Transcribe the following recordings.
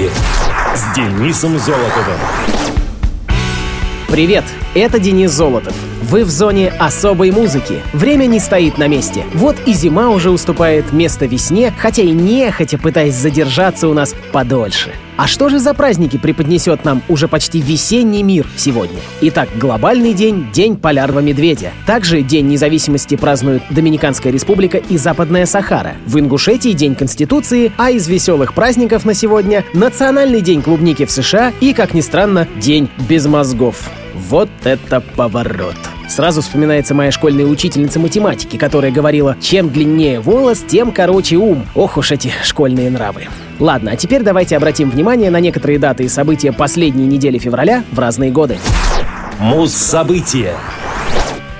музыки с Денисом Золотовым. Привет, это Денис Золотов. Вы в зоне особой музыки. Время не стоит на месте. Вот и зима уже уступает место весне, хотя и нехотя пытаясь задержаться у нас подольше. А что же за праздники преподнесет нам уже почти весенний мир сегодня? Итак, глобальный день — День полярного медведя. Также День независимости празднуют Доминиканская республика и Западная Сахара. В Ингушетии — День Конституции, а из веселых праздников на сегодня — Национальный день клубники в США и, как ни странно, День без мозгов. Вот это поворот! Сразу вспоминается моя школьная учительница математики, которая говорила, чем длиннее волос, тем короче ум. Ох уж эти школьные нравы. Ладно, а теперь давайте обратим внимание на некоторые даты и события последней недели февраля в разные годы. Муз-события.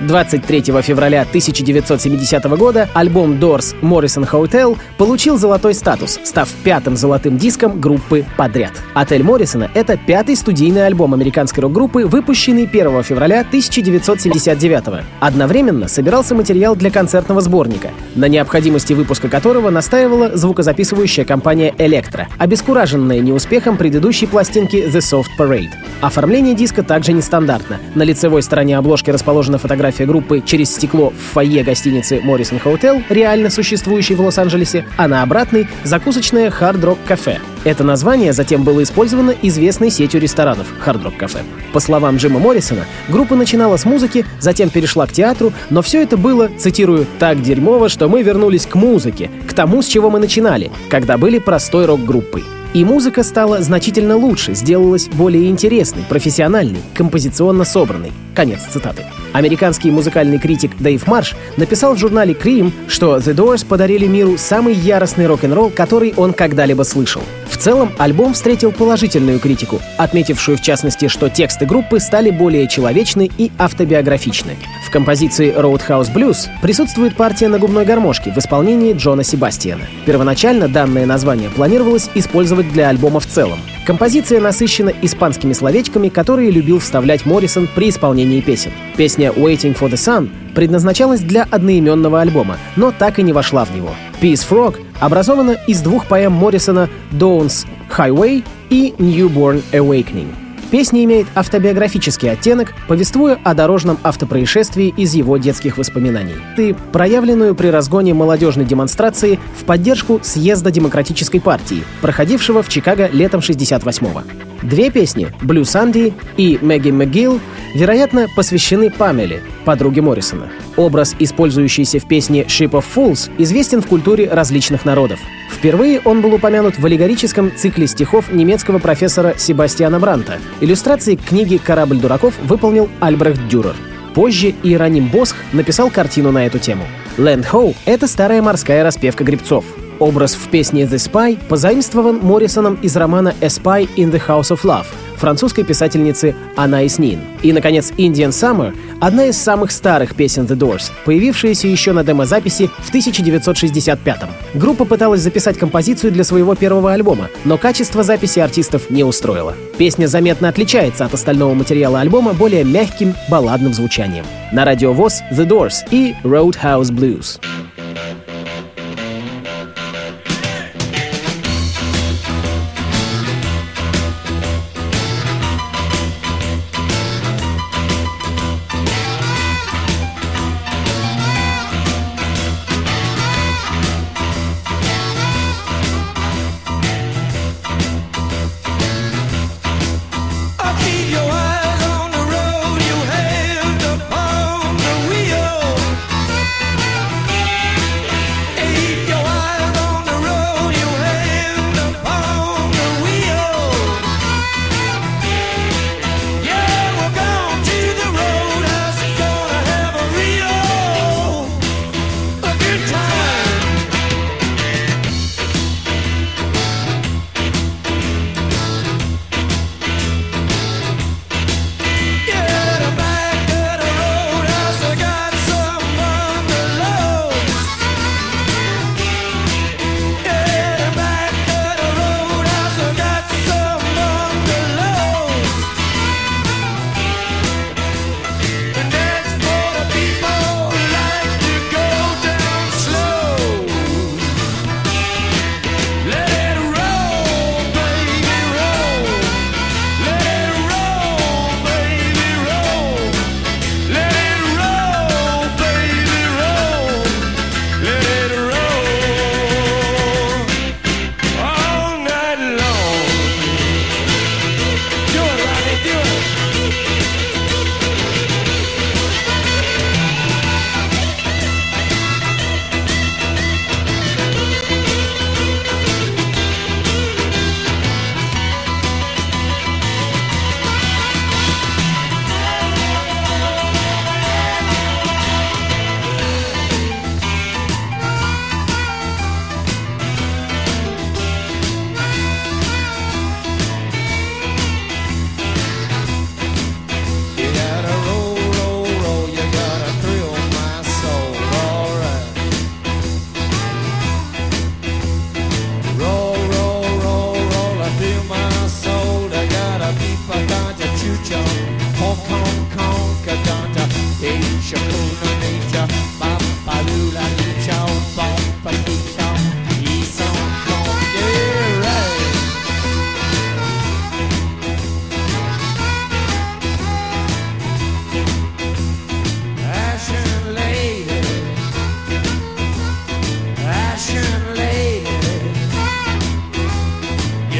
23 февраля 1970 года альбом Doors Morrison Hotel получил золотой статус, став пятым золотым диском группы подряд. «Отель Моррисона» — это пятый студийный альбом американской рок-группы, выпущенный 1 февраля 1979 Одновременно собирался материал для концертного сборника, на необходимости выпуска которого настаивала звукозаписывающая компания Electra, обескураженная неуспехом предыдущей пластинки The Soft Parade. Оформление диска также нестандартно. На лицевой стороне обложки расположена фотография фотография группы через стекло в фойе гостиницы Morrison Hotel, реально существующей в Лос-Анджелесе, а на обратной — закусочное Hard Rock Cafe. Это название затем было использовано известной сетью ресторанов Hard Rock Cafe. По словам Джима Моррисона, группа начинала с музыки, затем перешла к театру, но все это было, цитирую, «так дерьмово, что мы вернулись к музыке, к тому, с чего мы начинали, когда были простой рок-группой». И музыка стала значительно лучше, сделалась более интересной, профессиональной, композиционно собранной. Конец цитаты. Американский музыкальный критик Дэйв Марш написал в журнале Cream, что The Doors подарили миру самый яростный рок-н-ролл, который он когда-либо слышал. В целом, альбом встретил положительную критику, отметившую в частности, что тексты группы стали более человечны и автобиографичны. В композиции Roadhouse Blues присутствует партия на губной гармошке в исполнении Джона Себастьяна. Первоначально данное название планировалось использовать для альбома в целом. Композиция насыщена испанскими словечками, которые любил вставлять Моррисон при исполнении песен. Песня «Waiting for the Sun» предназначалась для одноименного альбома, но так и не вошла в него. «Peace Frog» образована из двух поэм Моррисона «Dawn's Highway» и «Newborn Awakening». Песня имеет автобиографический оттенок, повествуя о дорожном автопроисшествии из его детских воспоминаний. Ты проявленную при разгоне молодежной демонстрации в поддержку съезда Демократической партии, проходившего в Чикаго летом 68-го. Две песни «Блю Санди» и «Мэгги МcGill» вероятно, посвящены Памеле, подруге Моррисона. Образ, использующийся в песне «Ship of Fools», известен в культуре различных народов. Впервые он был упомянут в аллегорическом цикле стихов немецкого профессора Себастьяна Бранта. Иллюстрации к книге «Корабль дураков» выполнил Альбрехт Дюрер. Позже Иероним Босх написал картину на эту тему. «Land Ho» — это старая морская распевка грибцов. Образ в песне «The Spy» позаимствован Моррисоном из романа «A Spy in the House of Love», французской писательницы Анais Нин. И, наконец, Indian Summer — одна из самых старых песен The Doors, появившаяся еще на демозаписи в 1965 -м. Группа пыталась записать композицию для своего первого альбома, но качество записи артистов не устроило. Песня заметно отличается от остального материала альбома более мягким, балладным звучанием. На радио ВОЗ The Doors и Roadhouse Blues.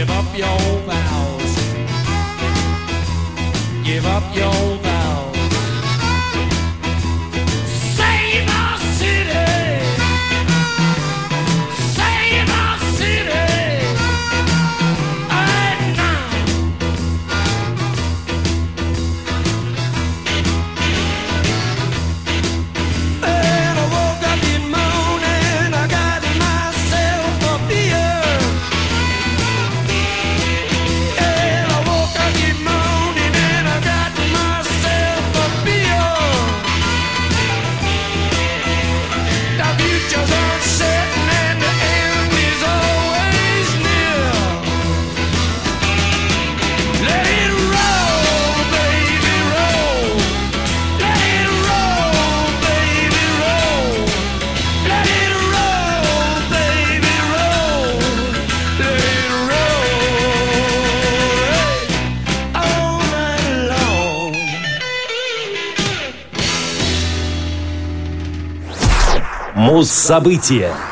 Give up your vows. Give up your vows. Муз-события.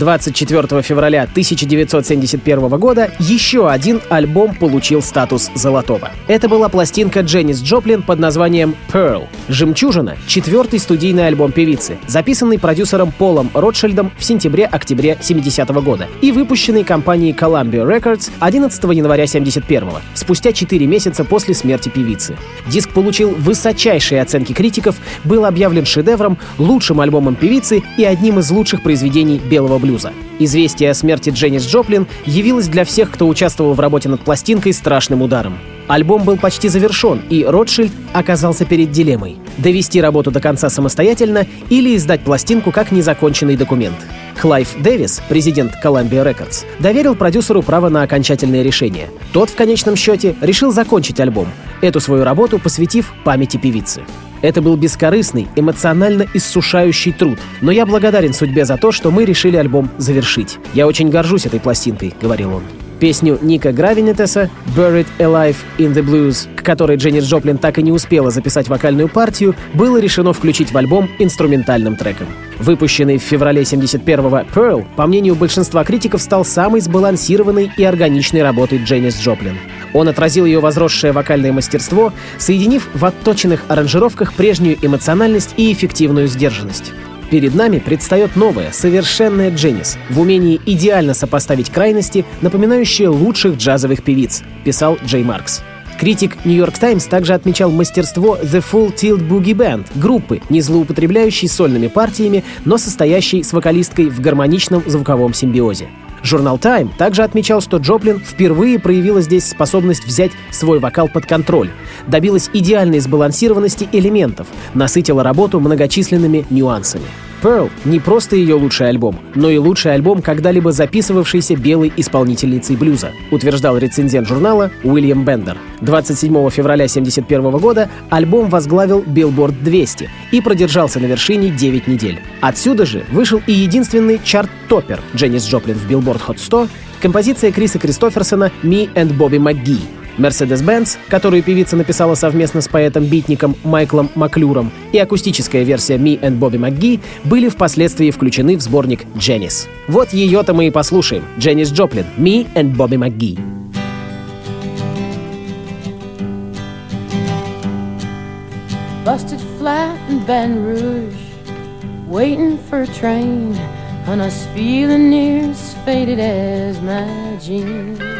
24 февраля 1971 года еще один альбом получил статус золотого. Это была пластинка Дженнис Джоплин под названием «Pearl». «Жемчужина» — четвертый студийный альбом певицы, записанный продюсером Полом Ротшильдом в сентябре-октябре 70 -го года и выпущенный компанией Columbia Records 11 января 71 спустя 4 месяца после смерти певицы. Диск получил высочайшие оценки критиков, был объявлен шедевром, лучшим альбомом певицы и одним из лучших произведений белого блюза. Известие о смерти Дженнис Джоплин явилось для всех, кто участвовал в работе над пластинкой, страшным ударом. Альбом был почти завершен, и Ротшильд оказался перед дилеммой — довести работу до конца самостоятельно или издать пластинку как незаконченный документ. Клайв Дэвис, президент Columbia Records, доверил продюсеру право на окончательное решение. Тот, в конечном счете, решил закончить альбом, эту свою работу посвятив памяти певицы. Это был бескорыстный, эмоционально иссушающий труд, но я благодарен судьбе за то, что мы решили альбом завершить. Я очень горжусь этой пластинкой, говорил он. Песню Ника Гравинетеса «Buried Alive in the Blues», к которой Дженнис Джоплин так и не успела записать вокальную партию, было решено включить в альбом инструментальным треком. Выпущенный в феврале 71-го «Pearl», по мнению большинства критиков, стал самой сбалансированной и органичной работой Дженнис Джоплин. Он отразил ее возросшее вокальное мастерство, соединив в отточенных аранжировках прежнюю эмоциональность и эффективную сдержанность. Перед нами предстает новая, совершенная Дженнис в умении идеально сопоставить крайности, напоминающие лучших джазовых певиц, писал Джей Маркс. Критик New York Times также отмечал мастерство The Full Tilt Boogie Band, группы, не злоупотребляющей сольными партиями, но состоящей с вокалисткой в гармоничном звуковом симбиозе. Журнал Time также отмечал, что Джоплин впервые проявила здесь способность взять свой вокал под контроль, добилась идеальной сбалансированности элементов, насытила работу многочисленными нюансами. Pearl не просто ее лучший альбом, но и лучший альбом, когда-либо записывавшийся белой исполнительницей блюза, утверждал рецензент журнала Уильям Бендер. 27 февраля 1971 года альбом возглавил Billboard 200 и продержался на вершине 9 недель. Отсюда же вышел и единственный чарт-топпер Дженнис Джоплин в Billboard Hot 100 композиция Криса Кристоферсона «Me and Bobby McGee», Mercedes-Benz, которую певица написала совместно с поэтом-битником Майклом Маклюром, и акустическая версия Me and Bobby McGee были впоследствии включены в сборник «Дженнис». Вот ее-то мы и послушаем. Дженнис Джоплин, Me and Bobby McGee. Busted flat in Baton Rouge, waiting for a train, and us feeling near as faded as my jeans.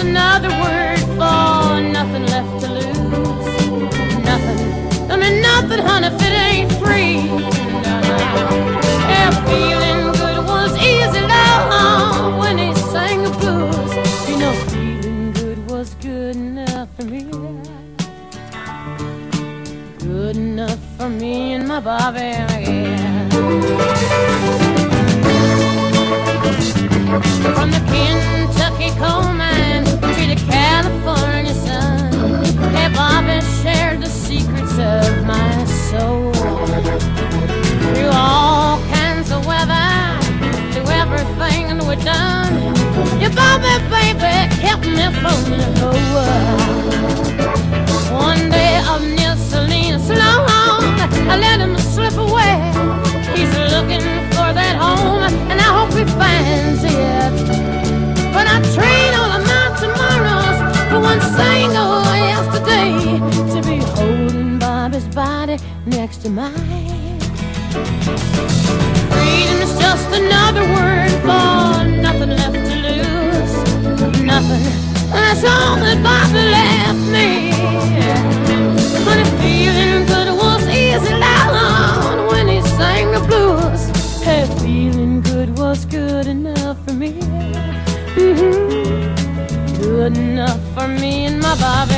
Another word for nothing left to lose. Nothing. I mean, nothing, honey, if it ain't free. Yeah, feeling good was easy, love, uh, when he sang the blues. You know, feeling good was good enough for me. Good enough for me and my Bobby, next to mine. Freedom is just another word for All that Bobby left me. But feeling good was easy loud when he sang the blues. Hey, feeling good was good enough for me. Mm-hmm. Good enough for me and my Bobby.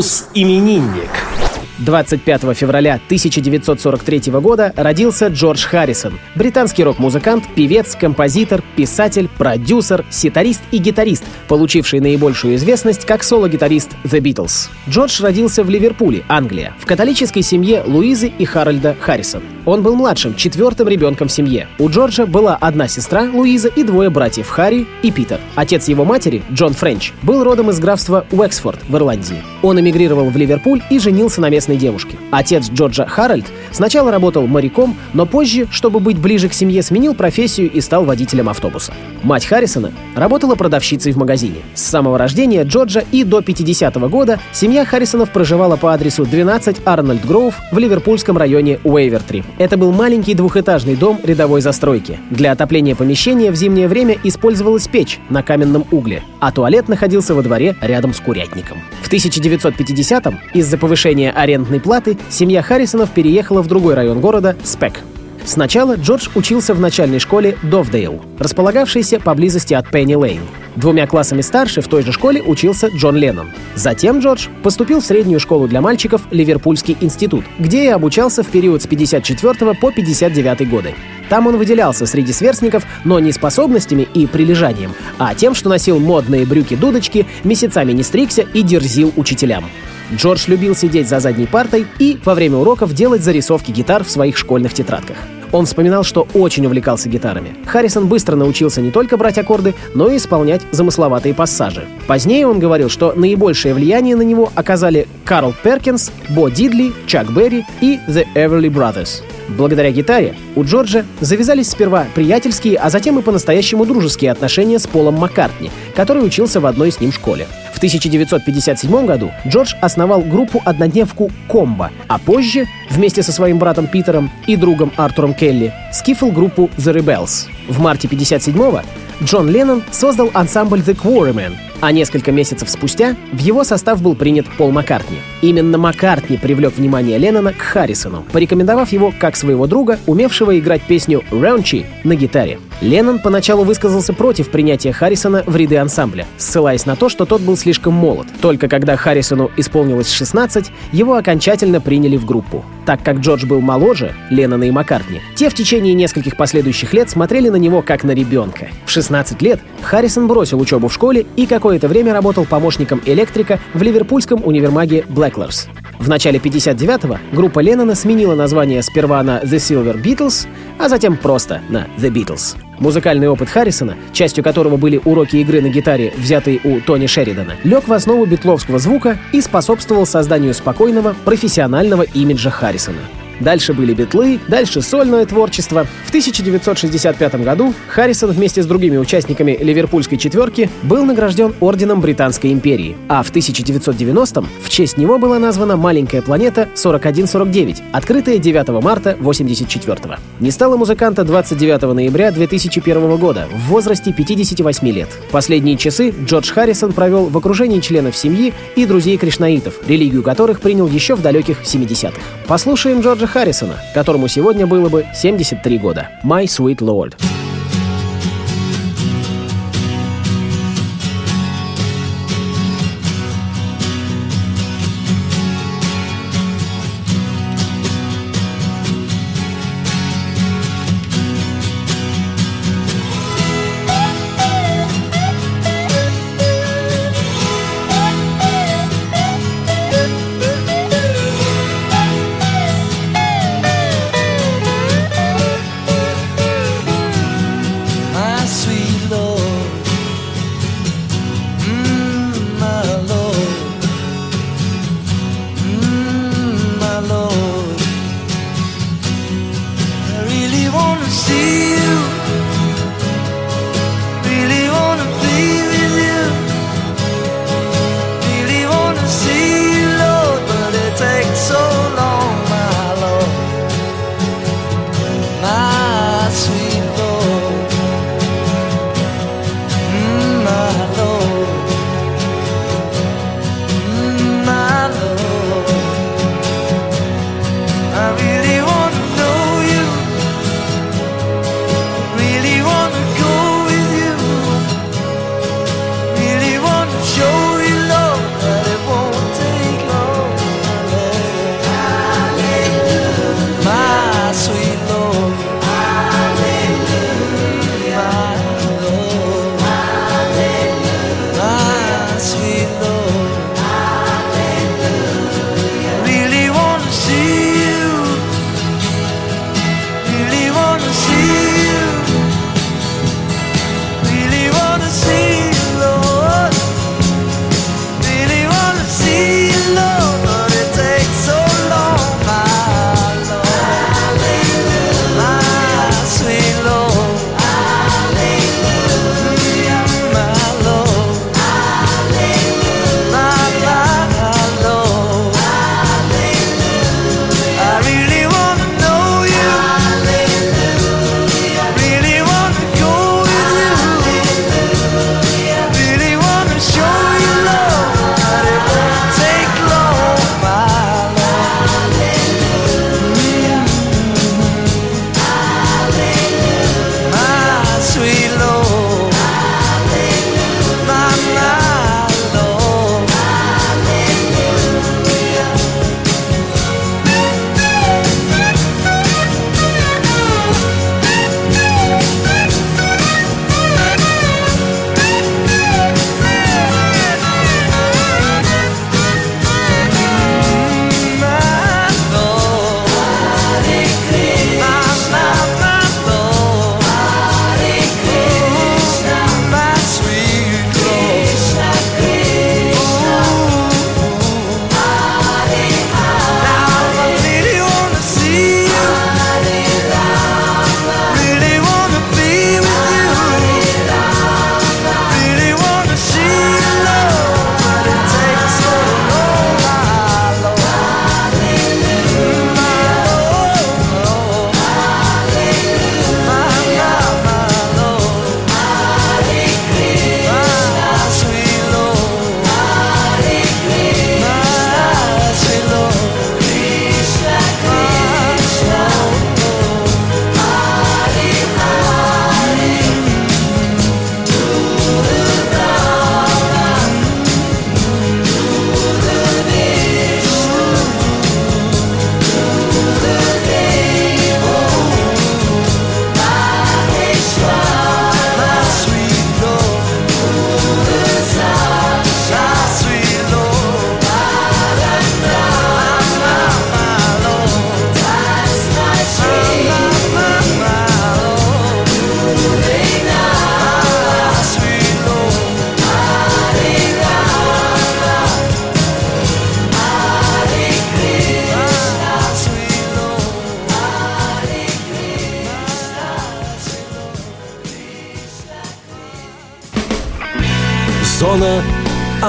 Мус-именинник. 25 февраля 1943 года родился Джордж Харрисон, британский рок-музыкант, певец, композитор, писатель, продюсер, ситарист и гитарист, получивший наибольшую известность как соло-гитарист The Beatles. Джордж родился в Ливерпуле, Англия, в католической семье Луизы и Харальда Харрисон. Он был младшим, четвертым ребенком в семье. У Джорджа была одна сестра, Луиза, и двое братьев, Харри и Питер. Отец его матери, Джон Френч, был родом из графства Уэксфорд в Ирландии. Он эмигрировал в Ливерпуль и женился на местной девушке. Отец Джорджа Харальд сначала работал моряком, но позже, чтобы быть ближе к семье, сменил профессию и стал водителем автобуса. Мать Харрисона работала продавщицей в магазине. С самого рождения Джорджа и до 50-го года семья Харрисонов проживала по адресу 12 Арнольд Гроув в ливерпульском районе Уэйвертри. Это был маленький двухэтажный дом рядовой застройки. Для отопления помещения в зимнее время использовалась печь на каменном угле, а туалет находился во дворе рядом с курятником. В 1950-м из-за повышения арендной платы семья Харрисонов переехала в другой район города – Спек. Сначала Джордж учился в начальной школе Довдейл, располагавшейся поблизости от Пенни Лейн. Двумя классами старше в той же школе учился Джон Леннон. Затем Джордж поступил в среднюю школу для мальчиков Ливерпульский институт, где и обучался в период с 54 по 59 годы. Там он выделялся среди сверстников, но не способностями и прилежанием, а тем, что носил модные брюки-дудочки, месяцами не стригся и дерзил учителям. Джордж любил сидеть за задней партой и во время уроков делать зарисовки гитар в своих школьных тетрадках. Он вспоминал, что очень увлекался гитарами. Харрисон быстро научился не только брать аккорды, но и исполнять замысловатые пассажи. Позднее он говорил, что наибольшее влияние на него оказали Карл Перкинс, Бо Дидли, Чак Берри и The Everly Brothers. Благодаря гитаре у Джорджа завязались сперва приятельские, а затем и по-настоящему дружеские отношения с Полом Маккартни, который учился в одной с ним школе. В 1957 году Джордж основал группу-однодневку «Комбо», а позже, вместе со своим братом Питером и другом Артуром Келли, скифл группу «The Rebels». В марте 1957 Джон Леннон создал ансамбль The Quarrymen, а несколько месяцев спустя в его состав был принят Пол Маккартни. Именно Маккартни привлек внимание Леннона к Харрисону, порекомендовав его как своего друга, умевшего играть песню «Раунчи» на гитаре. Леннон поначалу высказался против принятия Харрисона в ряды ансамбля, ссылаясь на то, что тот был слишком молод. Только когда Харрисону исполнилось 16, его окончательно приняли в группу. Так как Джордж был моложе Леннона и Маккартни, те в течение нескольких последующих лет смотрели на него как на ребенка. В 16 лет Харрисон бросил учебу в школе и какое-то время работал помощником электрика в ливерпульском универмаге Blacklers. В начале 59-го группа Леннона сменила название сперва на The Silver Beatles, а затем просто на The Beatles. Музыкальный опыт Харрисона, частью которого были уроки игры на гитаре, взятые у Тони Шеридана, лег в основу битловского звука и способствовал созданию спокойного, профессионального имиджа Харрисона. Дальше были битлы, дальше сольное творчество. В 1965 году Харрисон вместе с другими участниками Ливерпульской четверки был награжден Орденом Британской империи. А в 1990-м в честь него была названа маленькая планета 4149, открытая 9 марта 84 -го. Не стало музыканта 29 ноября 2001 года в возрасте 58 лет. Последние часы Джордж Харрисон провел в окружении членов семьи и друзей кришнаитов, религию которых принял еще в далеких 70-х. Послушаем Джорджа Харрисона, которому сегодня было бы 73 года. «My Sweet Lord».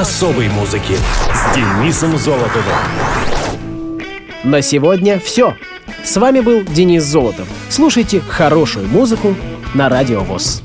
Особой музыки с Денисом Золотовым. На сегодня все. С вами был Денис Золотов. Слушайте хорошую музыку на Радио ВОЗ.